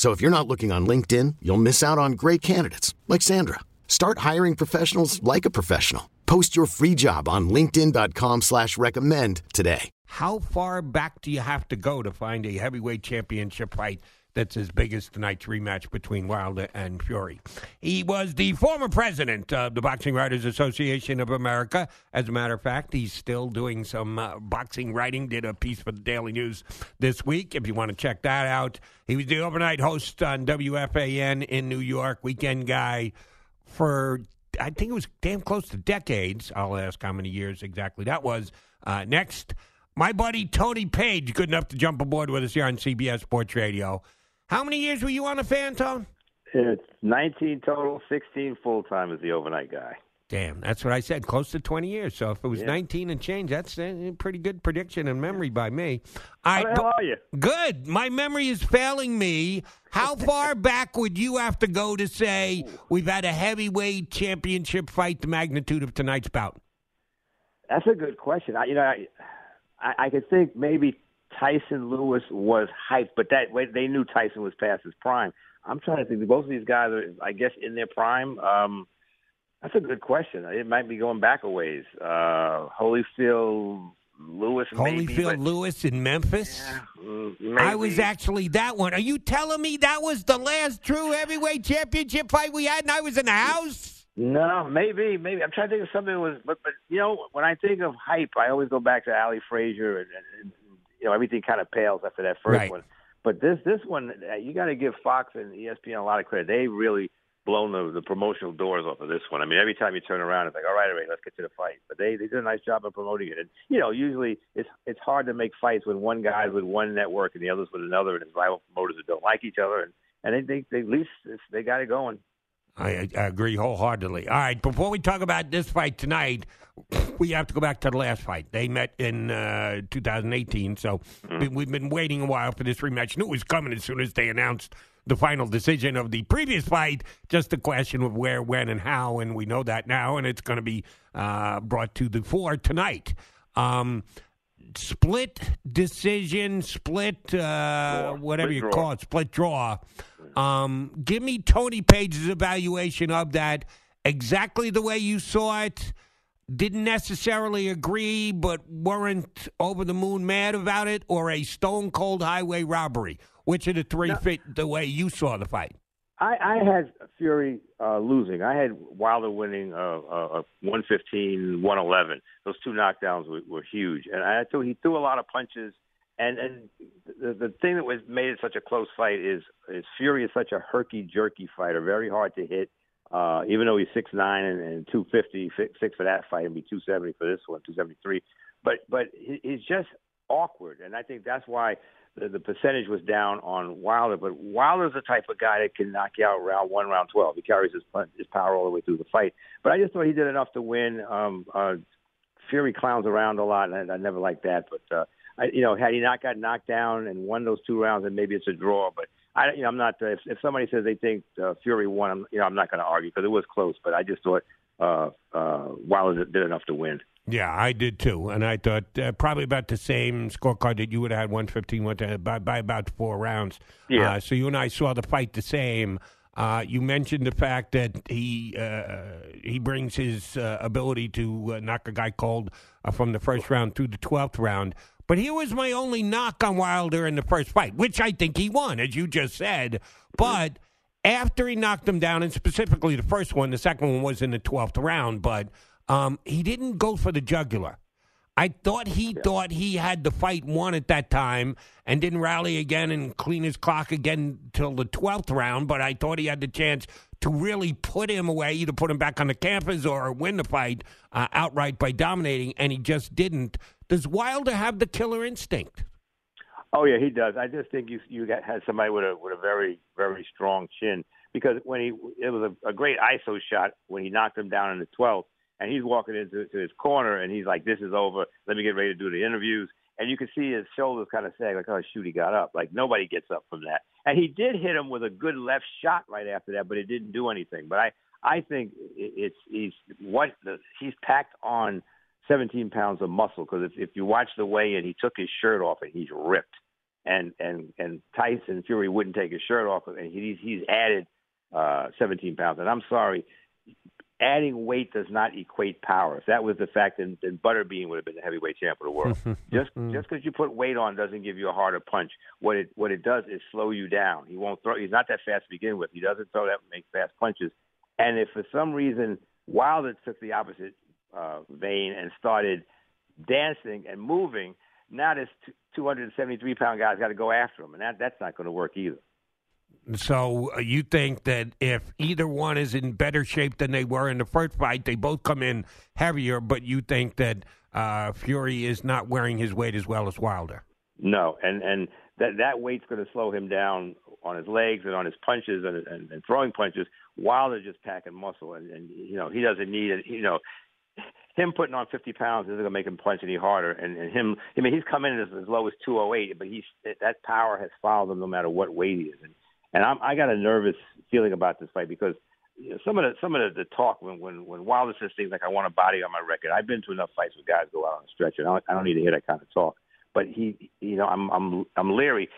So if you're not looking on LinkedIn, you'll miss out on great candidates like Sandra. Start hiring professionals like a professional. Post your free job on LinkedIn.com slash recommend today. How far back do you have to go to find a heavyweight championship fight that's as big as tonight's rematch between Wilder and Fury? He was the former president of the Boxing Writers Association of America. As a matter of fact, he's still doing some uh, boxing writing. Did a piece for the Daily News this week. If you want to check that out, he was the overnight host on WFAN in New York, weekend guy for I think it was damn close to decades. I'll ask how many years exactly that was. Uh, next, my buddy Tony Paige, good enough to jump aboard with us here on CBS Sports Radio. How many years were you on the fan, Tone? It's 19 total, 16 full time as the overnight guy. Damn, that's what I said. Close to 20 years. So if it was Yeah. 19 and change, that's a pretty good prediction and memory by me. All How right, the hell are you? Good. My memory is failing me. How far back would you have to go to say we've had a heavyweight championship fight the magnitude of tonight's bout? That's a good question. I, you know, I, I, I could think maybe Tyson Lewis was hyped, but that way they knew Tyson was past his prime. I'm trying to think. Both of these guys are, I guess, in their prime. Um, that's a good question. It might be going back a ways. Uh, Holyfield, Lewis, maybe, Holyfield but- Lewis in Memphis? Mm, I was actually that one. Are you telling me that was the last true heavyweight championship fight we had and I was in the house? No, maybe, maybe. I'm trying to think of something that was, but, but you know, when I think of hype, I always go back to Ali Frazier, and, and you know, everything kind of pales after that first Right. one. But this, this one, uh, you got to give Fox and ESPN a lot of credit. They really blown the, the promotional doors off of this one. I mean, every time you turn around, it's like, all right, all right, let's get to the fight. But they, they did a nice job of promoting it. And you know, usually it's it's hard to make fights when one guy's with one network and the other's with another, and it's rival promoters that don't like each other. And and they they, they at least they got it going. I, I agree wholeheartedly. All right, before we talk about this fight tonight, we have to go back to the last fight. They met in uh, 2018, so we- we've been waiting a while for this rematch. Knew it was coming as soon as they announced the final decision of the previous fight. Just a question of where, when, and how, and we know that now, and it's going to be uh, brought to the fore tonight. Um, split decision, split uh, whatever Split you draw. call it, split draw. Um, give me Tony Paige's evaluation of that exactly the way you saw it. Didn't necessarily agree, but weren't over the moon mad about it, or a stone cold highway robbery. Which of the three fit the way you saw the fight? I, I had Fury uh, losing. I had Wilder winning uh, uh, 115, 111. Those two knockdowns were, were huge, and I thought he threw a lot of punches. And and the, the thing that was made it such a close fight is is Fury is such a herky jerky fighter, very hard to hit. Uh, even though he's six nine and, and two fifty six for that fight, and be two seventy for this one, two seventy three. But but he, he's just awkward, and I think that's why the, the percentage was down on Wilder. But Wilder's the type of guy that can knock you out round one, round twelve. He carries his his power all the way through the fight. But I just thought he did enough to win. Um, uh, Fury clowns around a lot, and I, I never liked that. But uh, I, you know, had he not got knocked down and won those two rounds, then maybe it's a draw. But I, you know, I'm not. If, if somebody says they think uh, Fury won, I'm, you know, I'm not going to argue because it was close. But I just thought uh, uh, Wilder did enough to win. Yeah, I did too, and I thought uh, probably about the same scorecard that you would have had 115 one to, by, by about four rounds. Yeah. Uh, so you and I saw the fight the same. Uh, you mentioned the fact that he uh, he brings his uh, ability to uh, knock a guy cold uh, from the first round through the twelfth round. But here was my only knock on Wilder in the first fight, which I think he won, as you just said. But after he knocked him down, and specifically the first one, the second one was in the 12th round, but um, he didn't go for the jugular. I thought he yeah. thought he had the fight won at that time and didn't rally again and clean his clock again till the 12th round, but I thought he had the chance to really put him away, either put him back on the canvas or win the fight uh, outright by dominating, and he just didn't. Does Wilder have the killer instinct? Oh yeah, he does. I just think you you got, had somebody with a with a very very strong chin because when he it was a, a great ISO shot when he knocked him down in the 12th and he's walking into his corner and he's like, "This is over. Let me get ready to do the interviews." And you can see his shoulders kind of sag, like, "Oh shoot, he got up." Like nobody gets up from that. And he did hit him with a good left shot right after that, but it didn't do anything. But I, I think it's he's what the, he's packed on 17 pounds of muscle because if, if you watch the weigh-in, he took his shirt off and he's ripped. And and and Tyson Fury wouldn't take his shirt off, and he's he's added uh 17 pounds. And I'm sorry, adding weight does not equate power. If that was the fact, then, then Butterbean would have been the heavyweight champ of the world. just just because you put weight on doesn't give you a harder punch. What it what it does is slow you down. He won't throw. He's not that fast to begin with. He doesn't throw that make fast punches. And if for some reason Wilder took the opposite uh, vein and started dancing and moving, now this 273 pound guy's got to go after him, and that that's not going to work either. So uh, you think that if either one is in better shape than they were in the first fight, they both come in heavier, but you think that uh, Fury is not wearing his weight as well as Wilder? No, and and that that weight's going to slow him down on his legs and on his punches and, and, and throwing punches. Wilder just packing muscle, and, and you know he doesn't need it. You know, him putting on 50 pounds isn't going to make him punch any harder. And, and him, I mean, he's coming in as, as low as 208, but he's that power has followed him no matter what weight he is. And and I'm, I got a nervous feeling about this fight because you know, some of the some of the, the talk when when when Wilder says things like I want a body on my record. I've been to enough fights where guys go out on a stretcher. I don't, I don't need to hear that kind of talk. But he, you know, I'm I'm I'm leery.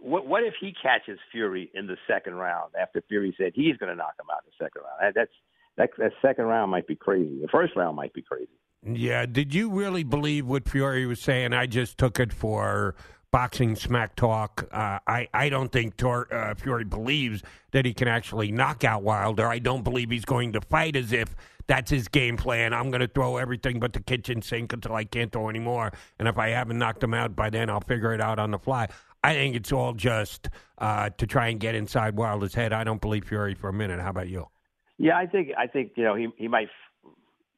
What what if he catches Fury in the second round after Fury said he's going to knock him out in the second round? That's that that second round might be crazy. The first round might be crazy. Yeah. Did you really believe what Fury was saying? I just took it for boxing smack talk. Uh, I I don't think Tor, uh, Fury believes that he can actually knock out Wilder. I don't believe he's going to fight as if that's his game plan. I'm going to throw everything but the kitchen sink until I can't throw anymore. And if I haven't knocked him out by then, I'll figure it out on the fly. I think it's all just uh, to try and get inside Wilder's head. I don't believe Fury for a minute. How about you? Yeah, I think I think you know he he might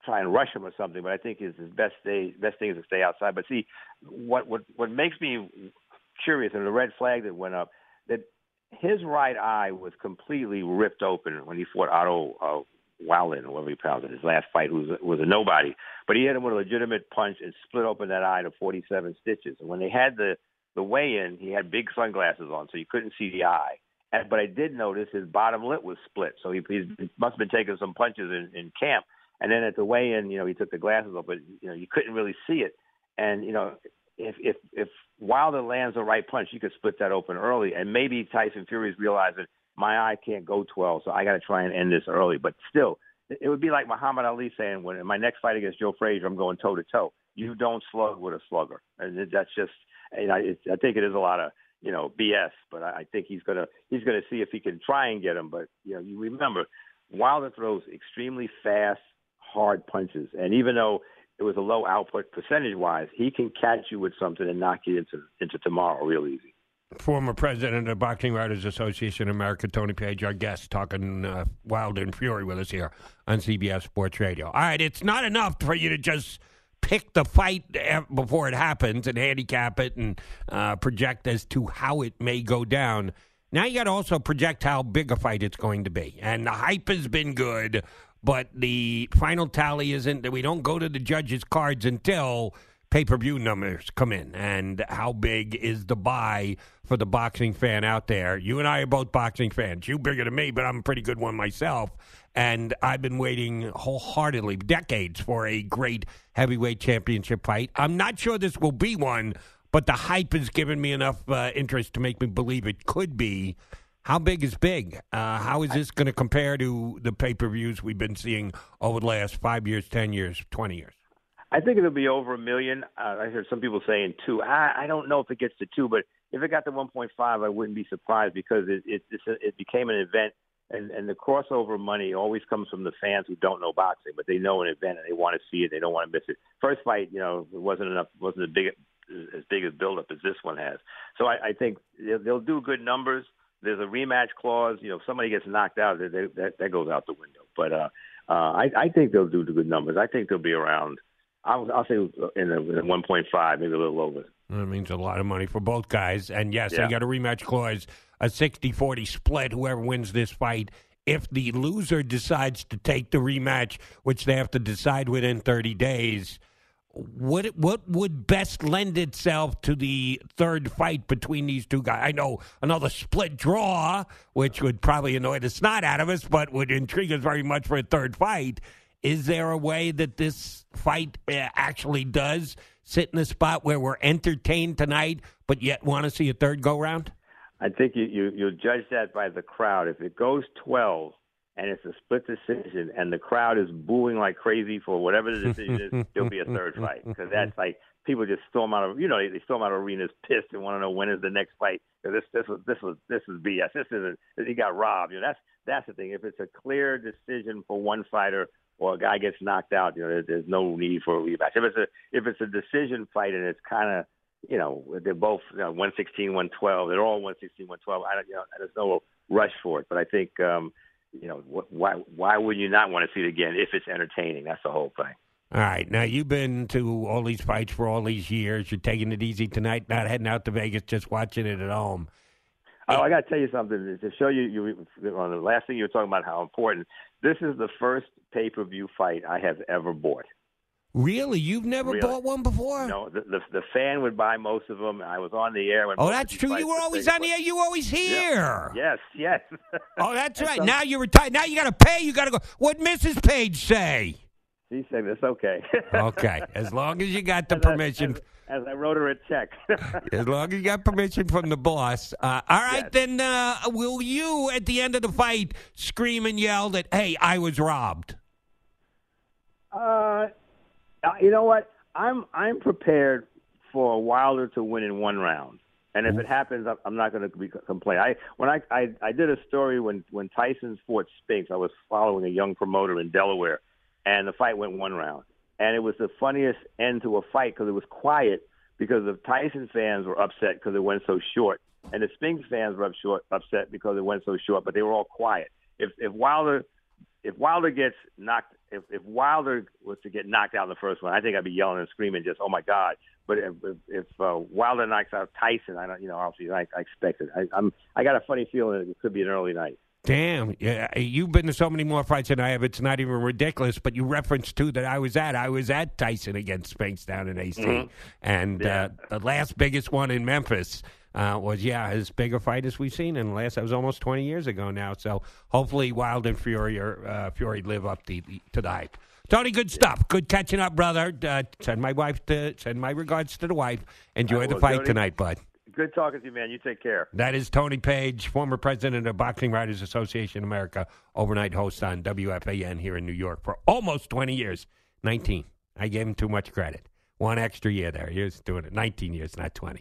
try and rush him or something. But I think his, his best day, best thing is to stay outside. But see, what what what makes me curious and the red flag that went up that his right eye was completely ripped open when he fought Otto uh, Wallin, or whatever he pronounced his last fight who was was a nobody. But he hit him with a legitimate punch and split open that eye to 47 stitches. And when they had the the weigh-in, he had big sunglasses on, so you couldn't see the eye. But I did notice his bottom lip was split, so he, he must have been taking some punches in, in camp. And then at the weigh-in, you know, he took the glasses off, but you know, you couldn't really see it. And you know, if if if Wilder lands the right punch, you could split that open early. And maybe Tyson Fury is realizing my eye can't go 12, so I got to try and end this early. But still, it would be like Muhammad Ali saying, "When in my next fight against Joe Frazier, I'm going toe to toe. You don't slug with a slugger." And that's just, you know, I think it is a lot of you know BS. But I, I think he's gonna he's gonna see if he can try and get him. But you know, you remember Wilder throws extremely fast, hard punches. And even though it was a low output percentage wise, he can catch you with something and knock you into into tomorrow real easy. Former president of the Boxing Writers Association of America, Tony Paige, our guest, talking uh, Wild and Fury with us here on CBS Sports Radio. All right, it's not enough for you to just pick the fight before it happens and handicap it and uh, project as to how it may go down. Now you got to also project how big a fight it's going to be. And the hype has been good but the final tally isn't that we don't go to the judges' cards until pay per view numbers come in. And how big is the buy for the boxing fan out there? You and I are both boxing fans. You bigger than me, but I'm a pretty good one myself. And I've been waiting wholeheartedly, decades, for a great heavyweight championship fight. I'm not sure this will be one, but the hype has given me enough uh, interest to make me believe it could be. How big is big? Uh, how is this going to compare to the pay per views we've been seeing over the last five years, 10 years, 20 years? I think it'll be over a million. Uh, I heard some people saying two. I, I don't know if it gets to two, but if it got to 1.5, I wouldn't be surprised because it it, a, it became an event and and the crossover money always comes from the fans who don't know boxing, but they know an event and they want to see it. They don't want to miss it. First fight, you know, it wasn't enough. wasn't as big as big a build up as this one has. So I, I think they'll, they'll do good numbers. There's a rematch clause. You know, if somebody gets knocked out, they, they, that that goes out the window. But uh, uh, I, I think they'll do the good numbers. I think they'll be around. I'll, I'll say in the, in the 1.5, maybe a little over. That means a lot of money for both guys. And yes, Yeah. they got a rematch clause, a 60 40 split, whoever wins this fight. If the loser decides to take the rematch, which they have to decide within 30 days, what what would best lend itself to the third fight between these two guys? I know another split draw, which would probably annoy the snot out of us, but would intrigue us very much for a third fight. Is there a way that this fight uh, actually does sit in a spot where we're entertained tonight, but yet want to see a third go round? I think you, you you judge that by the crowd. If it goes 12 and it's a split decision and the crowd is booing like crazy for whatever the decision is, there'll be a third fight because that's like people just storm out of you know they, they storm out of arenas pissed and want to know when is the next fight. This this was this was this is BS. This isn't he got robbed. You know that's that's the thing. If it's a clear decision for one fighter or a guy gets knocked out, you know there, there's no need for a rematch. If it's a if it's a decision fight and it's kind of you know, they're both you know, 116, 112. They're all 116, 112. I don't, you know, there's no rush for it. But I think, um, you know, wh- why why would you not want to see it again if it's entertaining? That's the whole thing. All right. Now, you've been to all these fights for all these years. You're taking it easy tonight, not heading out to Vegas, just watching it at home. Oh, I got to tell you something to show you. You on the last thing you were talking about how important. This is the first pay per view fight I have ever bought. Really? You've never Really? bought one before? No, the, the the fan would buy most of them. I was on the air when. Oh, that's true. You were always on the air. You were always here. Yes, yes. Oh, that's right. now you're retired. Now you got to pay. You got to go. What Mrs. Paige say? She said it's okay. Okay, as long as you got the As I- permission. As, as I wrote her a check. As long as you got permission from the boss. Uh, all right, Yes. then uh, will you, at the end of the fight, scream and yell that, hey, I was robbed? Uh, you know what? I'm I'm prepared for Wilder to win in one round, and if it happens, I'm- not going to be complain. I when I, I I did a story when when Tyson fought Spinks, I was following a young promoter in Delaware, and the fight went one round, and it was the funniest end to a fight because it was quiet because the Tyson fans were upset because it went so short, and the Spinks fans were up short, upset because it went so short, but they were all quiet. If if Wilder if Wilder gets knocked, if, if Wilder was to get knocked out in the first one, I think I'd be yelling and screaming, just "Oh my God!" But if if, if uh, Wilder knocks out Tyson, I don't, you know, obviously I, I expect it. I, I'm, I got a funny feeling it could be an early night. Damn, yeah, you've been to so many more fights than I have. It's not even ridiculous. But you referenced two that I was at. I was at Tyson against Spinks down in AC, and uh, the last biggest one in Memphis uh, was yeah as big a fight as we've seen. And the last that was almost twenty years ago now. So hopefully, Wild and Fury or uh, Fury live up to, to the hype. Tony, good stuff. Good catching up, brother. Uh, send my wife to send my regards to the wife. Enjoy I the will, fight Tony. tonight, bud. Good talking to you, man. You take care. That is Tony Paige, former president of Boxing Writers Association America, overnight host on WFAN here in New York for almost 20 years. 19. I gave him too much credit. One extra year there. He was doing it 19 years, not 20.